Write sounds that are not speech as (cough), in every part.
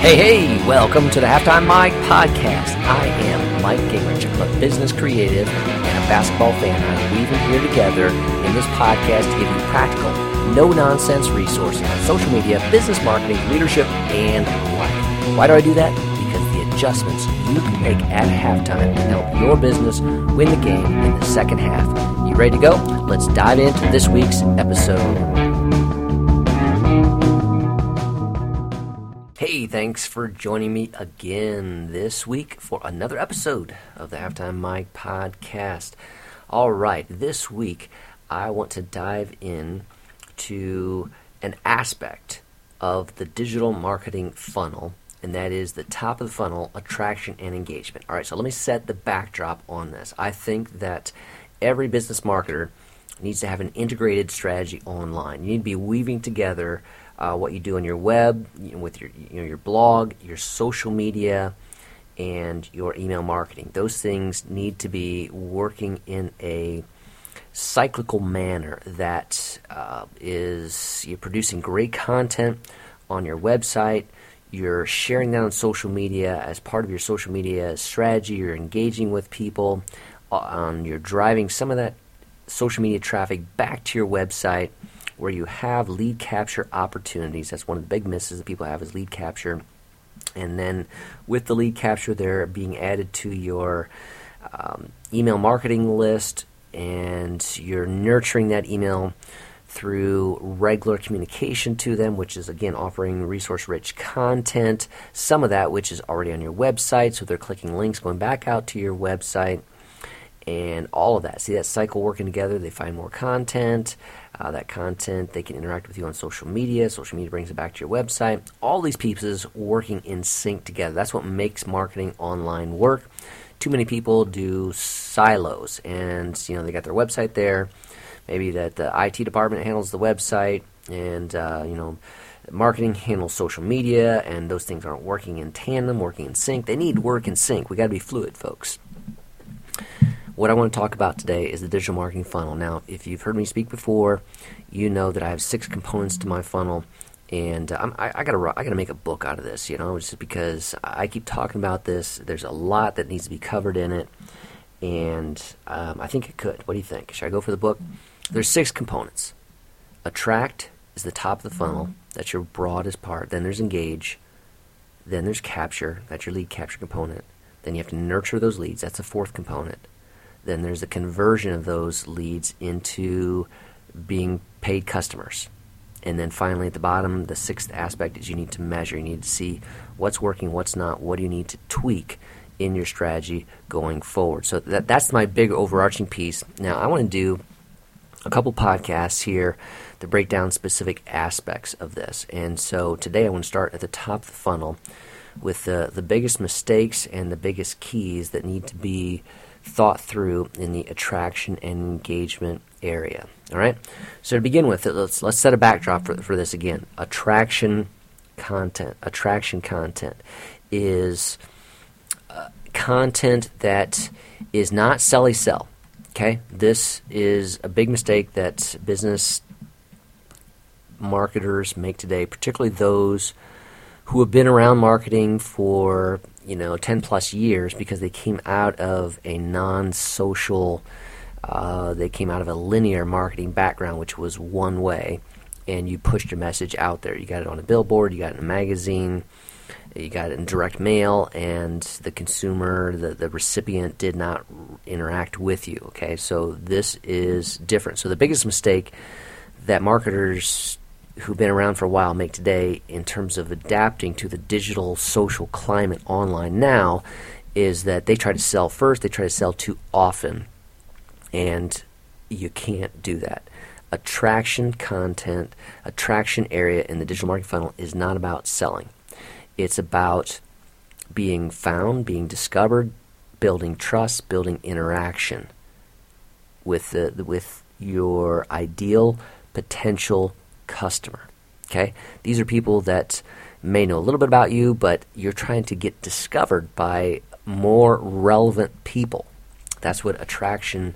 Hey, hey, welcome to the Halftime Mike podcast. I am Mike Gingerich. I'm a business creative and a basketball fan. I'm weaving here together in this podcast to give you practical, no nonsense resources on social media, business marketing, leadership, and life. Why do I do that? Because the adjustments you can make at halftime can help your business win the game in the second half. You ready to go? Let's dive into this week's episode. Hey, thanks for joining me again this week for another episode of the Halftime Mike podcast. All right, this week I want to dive in to an aspect of the digital marketing funnel, and that is the top of the funnel attraction and engagement. All right, so let me set the backdrop on this. I think that every business marketer needs to have an integrated strategy online. You need to be weaving together uh, what you do on your web, you know, with your you know, your blog, your social media, and your email marketing. Those things need to be working in a cyclical manner that uh, is you're producing great content on your website you're sharing that on social media as part of your social media strategy you're engaging with people uh, you're driving some of that social media traffic back to your website where you have lead capture opportunities. That's one of the big misses that people have is lead capture. And then with the lead capture, they're being added to your um, email marketing list, and you're nurturing that email through regular communication to them, which is again offering resource rich content. Some of that, which is already on your website, so they're clicking links going back out to your website and all of that. See that cycle working together. They find more content. Uh, that content, they can interact with you on social media. Social media brings it back to your website. All these pieces working in sync together. That's what makes marketing online work. Too many people do silos, and you know they got their website there. Maybe that the IT department handles the website, and uh, you know marketing handles social media, and those things aren't working in tandem, working in sync. They need work in sync. We got to be fluid, folks. What I want to talk about today is the digital marketing funnel. Now, if you've heard me speak before, you know that I have six components to my funnel, and uh, I, I, gotta I gotta make a book out of this. You know, just because I keep talking about this. There's a lot that needs to be covered in it, and um, I think it could. What do you think? Should I go for the book? There's six components. Attract is the top of the funnel. That's your broadest part. Then there's engage. Then there's capture. That's your lead capture component. Then you have to nurture those leads. That's the fourth component. Then there's the conversion of those leads into being paid customers. And then finally, at the bottom, the sixth aspect is you need to measure. You need to see what's working, what's not, what do you need to tweak in your strategy going forward. So that, that's my big overarching piece. Now, I want to do a couple podcasts here to break down specific aspects of this. And so today I want to start at the top of the funnel with the, the biggest mistakes and the biggest keys that need to be thought through in the attraction and engagement area. All right. So to begin with, let's let's set a backdrop for for this again. Attraction content. Attraction content is uh, content that is not selly sell. Okay, this is a big mistake that business marketers make today, particularly those who have been around marketing for you know 10 plus years because they came out of a non-social uh, they came out of a linear marketing background which was one way. And you pushed your message out there. You got it on a billboard you got it in a magazine you got it in direct mail and the consumer the, the recipient did not interact with you okay? So this is different. So the biggest mistake that marketers who've been around for a while make today in terms of adapting to the digital social climate online now is that they try to sell first, they try to sell too often, and you can't do that. Attraction content, attraction area in the digital marketing funnel is not about selling. It's about being found, being discovered, building trust, building interaction with the with your ideal potential customer. Okay? These are people that may know a little bit about you, but you're trying to get discovered by more relevant people. That's what attraction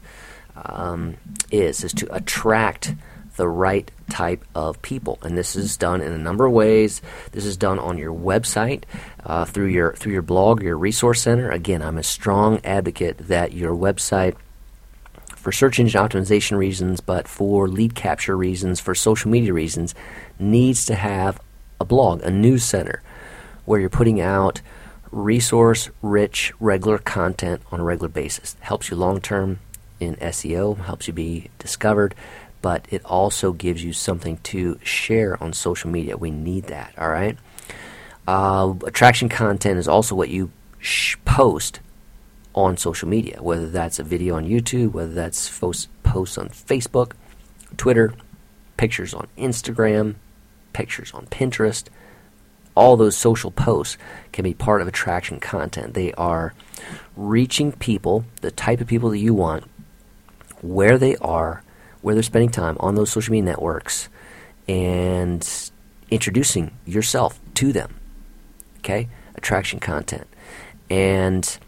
um, is, is to attract the right type of people. And this is done in a number of ways. This is done on your website, uh, through your through your blog, your resource center. Again, I'm a strong advocate that your website for search engine optimization reasons, but for lead capture reasons, for social media reasons, needs to have a blog, a news center, where you're putting out resource rich, regular content on a regular basis. Helps you long term in SEO, helps you be discovered, but it also gives you something to share on social media. We need that, all right? Uh, attraction content is also what you sh- post on social media, whether that's a video on YouTube, whether that's posts on Facebook, Twitter, pictures on Instagram, pictures on Pinterest. All those social posts can be part of attraction content. They are reaching people, the type of people that you want, where they are, where they're spending time on those social media networks, and introducing yourself to them. Okay? Attraction content. And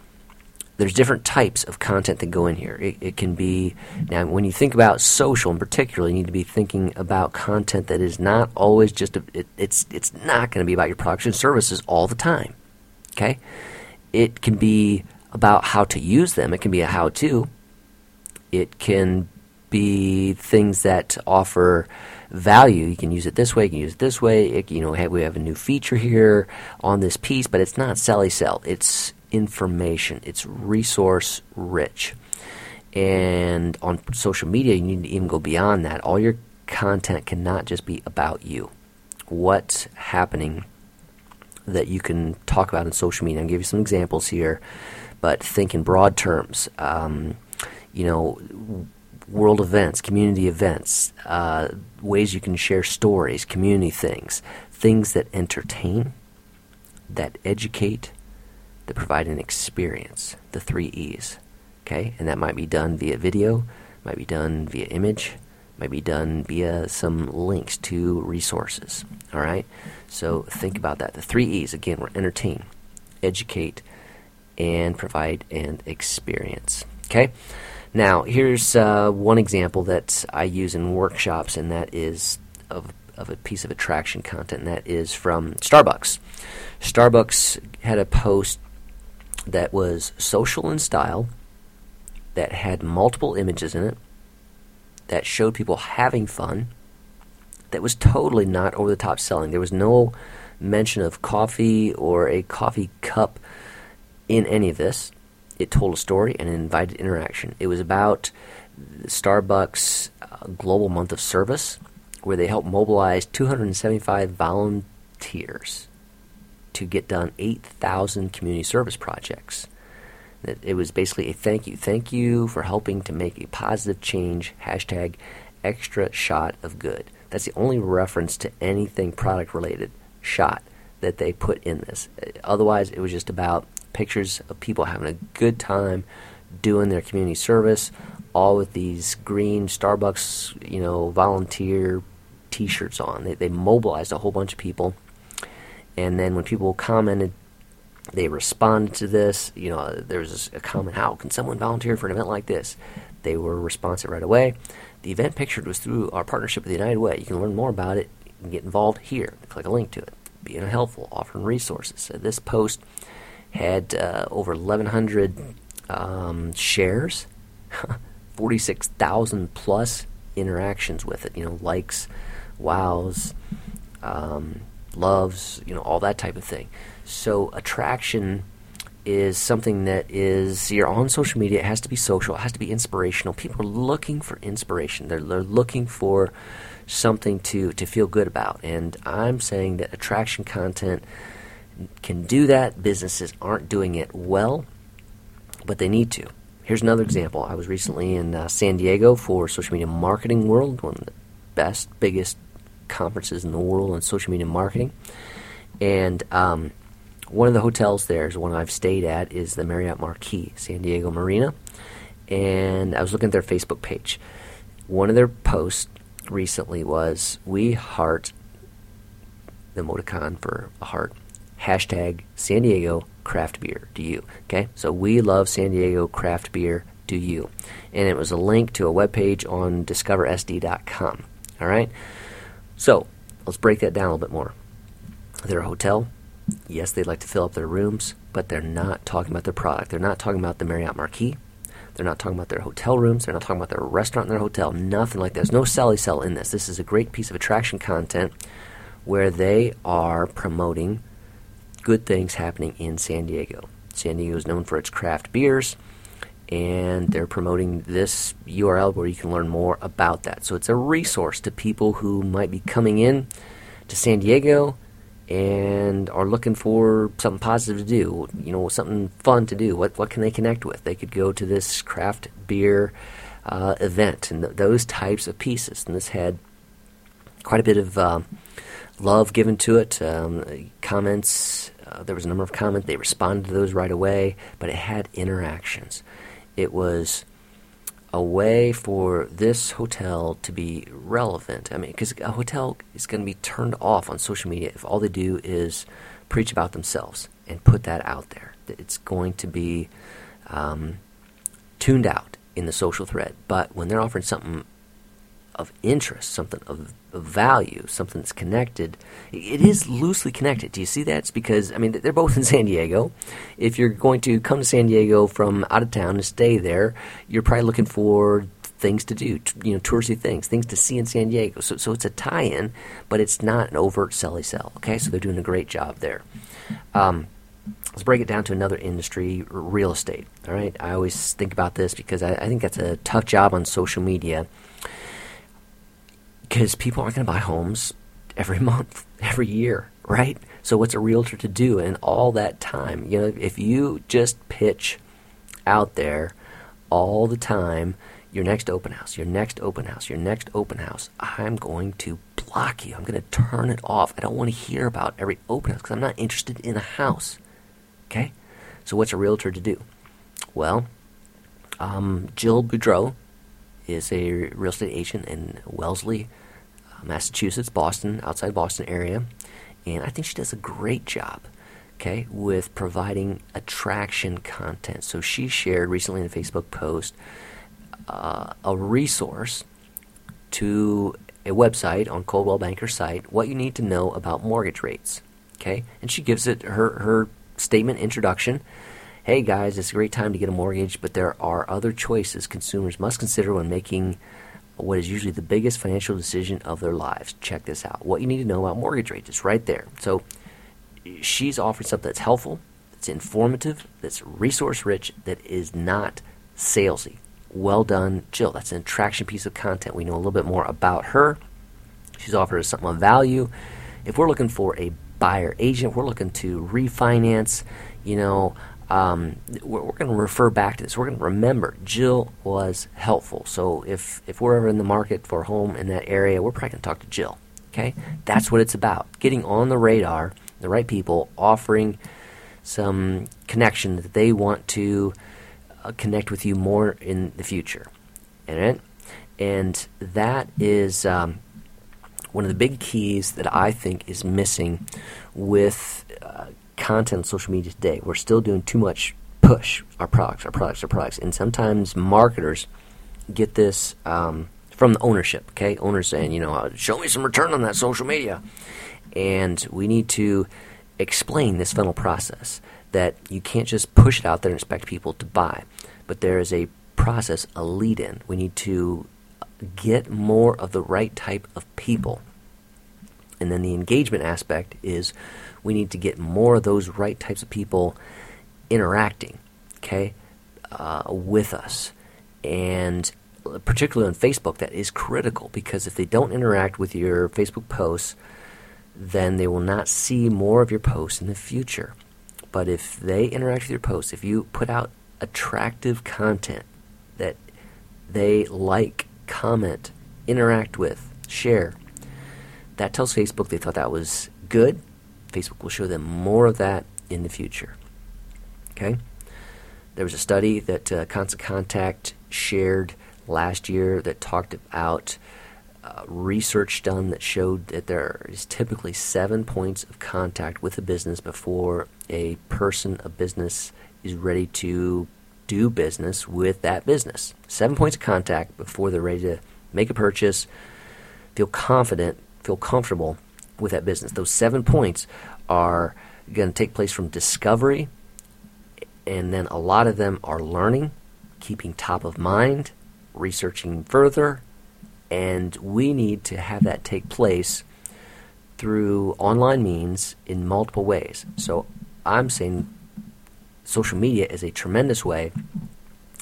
there's different types of content that go in here. It, it, can be now when you think about social in particular, you need to be thinking about content that is not always just a, it, it's it's not going to be about your products and services all the time. Okay, it can be about how to use them. It can be a how-to. It can be things that offer value. You can use it this way. You can use it this way. It, you know, hey, we have a new feature here on this piece, but it's not sell sell. It's information. It's resource rich. And on social media, you need to even go beyond that. All your content cannot just be about you. What's happening that you can talk about in social media? I'll give you some examples here, but think in broad terms. Um, you know, world events, community events, uh, ways you can share stories, community things, things that entertain, that educate, that provide an experience, the three E's. Okay, and that might be done via video, might be done via image, might be done via some links to resources. All right, so think about that. The three E's again were entertain, educate, and provide an experience. Okay, now here's uh, one example that I use in workshops, and that is of of a piece of attraction content, and that is from Starbucks. Starbucks had a post that was social in style, that had multiple images in it, that showed people having fun, that was totally not over the top selling. There was no mention of coffee or a coffee cup in any of this. It told a story and invited interaction. It was about Starbucks' uh, Global Month of Service, where they helped mobilize 275 volunteers to get done 8,000 community service projects. It was basically a thank you. Thank you for helping to make a positive change. Hashtag extra shot of good. That's the only reference to anything product related shot that they put in this. Otherwise, it was just about pictures of people having a good time doing their community service, all with these green Starbucks, you know, volunteer T-shirts on. They, they mobilized a whole bunch of people and then when people commented, they responded to this. You know, there was a comment, how can someone volunteer for an event like this? They were responsive right away. The event pictured was through our partnership with the United Way. You can learn more about it and get involved here. Click a link to it. Being helpful, offering resources. So this post had uh, over 1,100 um, shares, (laughs) 46,000 plus interactions with it. You know, likes, wows, um, loves, you know, all that type of thing. So attraction is something that is you're on social media. It has to be social. It has to be inspirational. People are looking for inspiration. They're, they're looking for something to to feel good about. And I'm saying that attraction content can do that. Businesses aren't doing it well, but they need to. Here's another example. I was recently in uh, San Diego for Social Media Marketing World, one of the best, biggest conferences in the world on social media marketing. And um, one of the hotels there is one I've stayed at is the Marriott Marquis, San Diego Marina. And I was looking at their Facebook page. One of their posts recently was We heart the emoticon for a heart. Hashtag San Diego craft beer. Do you? Okay, so we love San Diego craft beer. Do you? And it was a link to a webpage on discoversd.com. All right? So, let's break that down a little bit more. They're a hotel. Yes, they'd like to fill up their rooms, but they're not talking about their product. They're not talking about the Marriott Marquis. They're not talking about their hotel rooms. They're not talking about their restaurant in their hotel. Nothing like that. There's no Sally Sell in this. This is a great piece of attraction content where they are promoting good things happening in San Diego. San Diego is known for its craft beers, and they're promoting this URL where you can learn more about that. So it's a resource to people who might be coming in to San Diego and are looking for something positive to do, you know, something fun to do. What what can they connect with? They could go to this craft beer uh, event and th- those types of pieces. And this had quite a bit of uh, love given to it. Um, comments. Uh, there was a number of comments. They responded to those right away, but it had interactions. It was a way for this hotel to be relevant. I mean, because a hotel is going to be turned off on social media if all they do is preach about themselves and put that out there. It's going to be um, tuned out in the social thread. But when they're offering something of interest, something of, of, value, something that's connected. It is loosely connected. Do you see that? It's because, I mean, they're both in San Diego. If you're going to come to San Diego from out of town and stay there, you're probably looking for things to do, you know, touristy things, things to see in San Diego. So, so it's a tie-in, but it's not an overt selly sell. Okay, so they're doing a great job there. Um, let's break it down to another industry, real estate. All right, I always think about this because I, I think that's a tough job on social media because people aren't going to buy homes every (laughs) month, every year, right? So what's a realtor to do in all that time? You know, if you just pitch out there all the time, your next open house, your next open house, your next open house, I'm going to block you. I'm going to turn it off. I don't want to hear about every open house because I'm not interested in a house. Okay? So what's a realtor to do? Well, um, Jill Boudreau is a real estate agent in Wellesley, uh, Massachusetts, Boston, outside Boston area, and I think she does a great job. Okay, with providing attraction content. So she shared recently in a Facebook post uh, a resource to a website on Coldwell Banker site what you need to know about mortgage rates. Okay, and she gives it her her statement introduction hey guys, it's a great time to get a mortgage, but there are other choices consumers must consider when making what is usually the biggest financial decision of their lives. Check this out. What you need to know about mortgage rates is right there. So she's offering something that's helpful, that's informative, that's resource rich, that is not salesy. Well done, Jill. That's an attraction piece of content. We know a little bit more about her. She's offered us something of value. If we're looking for a buyer agent, we're looking to refinance, you know, um, we're, we're going to refer back to this. We're going to remember Jill was helpful. So if if we're ever in the market for a home in that area, we're probably going to talk to Jill. Okay, that's what it's about. Getting on the radar, the right people, offering some connection that they want to uh, connect with you more in the future. And and that is um, one of the big keys that I think is missing with uh, content on social media today. We're still doing too much push our products, our products, our products, and sometimes marketers get this um, from the ownership. Okay, owners saying, you know, uh, show me some return on that social media, and we need to explain this funnel process that you can't just push it out there and expect people to buy, but there is a process, a lead in. We need to get more of the right type of people. And then the engagement aspect is we need to get more of those right types of people interacting, okay, uh, with us. And particularly on Facebook, that is critical because if they don't interact with your Facebook posts, then they will not see more of your posts in the future. But if they interact with your posts, if you put out attractive content that they like, comment, interact with, share, that tells Facebook they thought that was good Facebook will show them more of that in the future. Okay? There was a study that uh, Constant Contact shared last year that talked about uh, research done that showed that there is typically seven points of contact with a business before a person, a business, is ready to do business with that business. Seven points of contact before they're ready to make a purchase, feel confident, feel comfortable with that business. Those seven points are going to take place from discovery, and then a lot of them are learning, keeping top of mind, researching further, and we need to have that take place through online means in multiple ways. So I'm saying social media is a tremendous way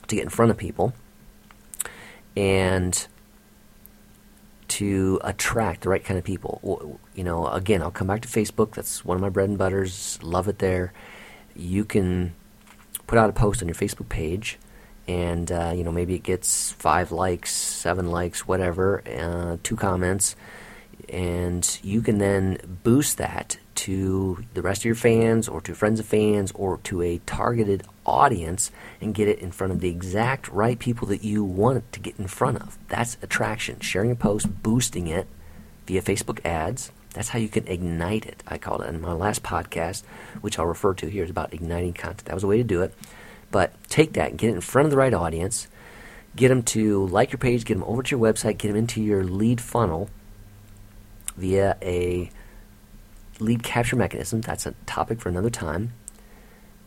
to get in front of people and to attract the right kind of people. You know, again, I'll come back to Facebook. That's one of my bread and butters. Love it there. You can put out a post on your Facebook page, and uh, you know maybe it gets five likes, seven likes, whatever, uh, two comments, and you can then boost that to the rest of your fans or to friends of fans or to a targeted audience and get it in front of the exact right people that you want to get in front of. That's attraction. Sharing a post, boosting it via Facebook ads. That's how you can ignite it. I called it in my last podcast, which I'll refer to here, is about igniting content. That was a way to do it. But take that and get it in front of the right audience. Get them to like your page, get them over to your website, get them into your lead funnel via a lead capture mechanism. That's a topic for another time.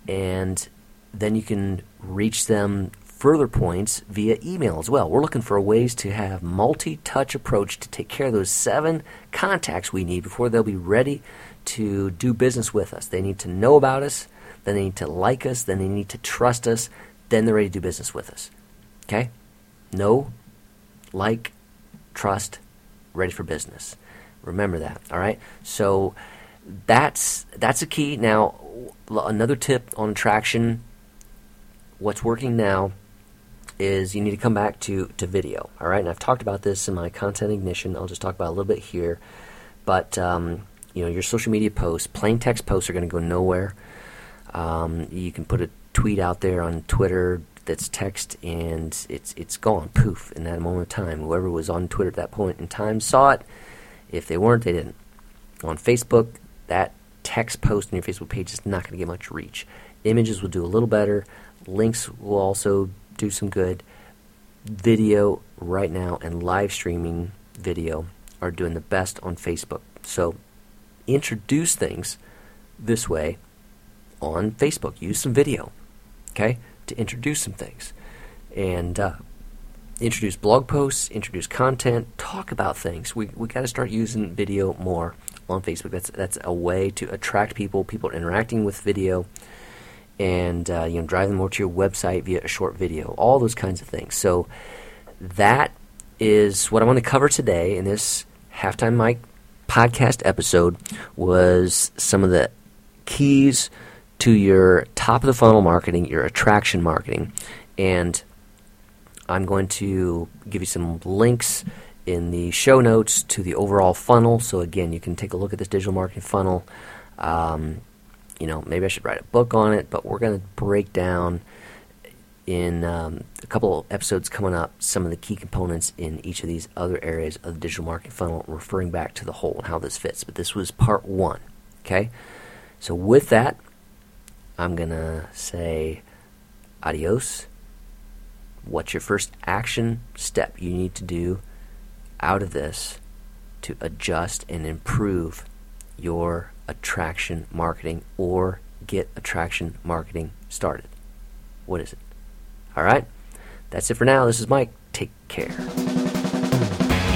And then you can reach them further points via email as well. We're looking for ways to have multi-touch approach to take care of those seven contacts we need before they'll be ready to do business with us. They need to know about us, then they need to like us, then they need to trust us, then they're ready to do business with us. Okay? Know, like, trust, ready for business. Remember that, all right? So that's that's a key. Now, another tip on attraction. What's working now is you need to come back to to video. All right, and I've talked about this in my content ignition. I'll just talk about a little bit here, but um, you know your social media posts, plain text posts, are going to go nowhere. Um, you can put a tweet out there on Twitter that's text, and it's it's gone, poof, in that moment of time. Whoever was on Twitter at that point in time saw it. If they weren't, they didn't. On Facebook, that text post on your Facebook page is not going to get much reach. Images will do a little better. Links will also do some good. Video right now and live streaming video are doing the best on Facebook. So introduce things this way on Facebook. Use some video, okay, to introduce some things. And uh, introduce blog posts, introduce content, talk about things. We we got to start using video more on Facebook. That's that's a way to attract people. People are interacting with video, and uh, you know, drive them more to your website via a short video. All those kinds of things. So that is what I want to cover today in this halftime Mike podcast episode. Was some of the keys to your top of the funnel marketing, your attraction marketing, and I'm going to give you some links in the show notes to the overall funnel. So again, you can take a look at this digital marketing funnel. Um, you know, maybe I should write a book on it, but we're going to break down in um, a couple episodes coming up some of the key components in each of these other areas of the digital marketing funnel, referring back to the whole and how this fits. But this was part one. Okay, so with that, I'm going to say adios what's your first action step you need to do out of this to adjust and improve your attraction marketing or get attraction marketing started? What is it? All right, that's it for now. This is Mike. Take care.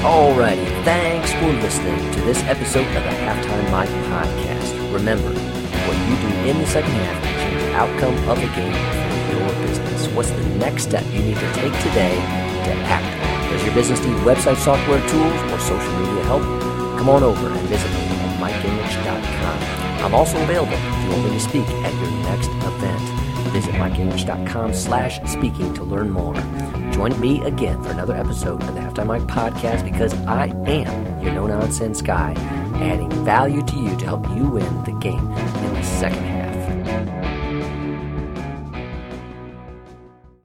Alrighty, thanks for listening to this episode of the Halftime Mike podcast. Remember, what you do in the second half is the outcome of the game your business? What's the next step you need to take today to act? Does your business need website software tools or social media help? Come on over and visit me at mikegingerich.com. I'm also available if you want me to speak at your next event. Visit mikegingerich.com slash speaking to learn more. Join me again for another episode of the Halftime Mike podcast because I am your no-nonsense guy, adding value to you to help you win the game in the second half.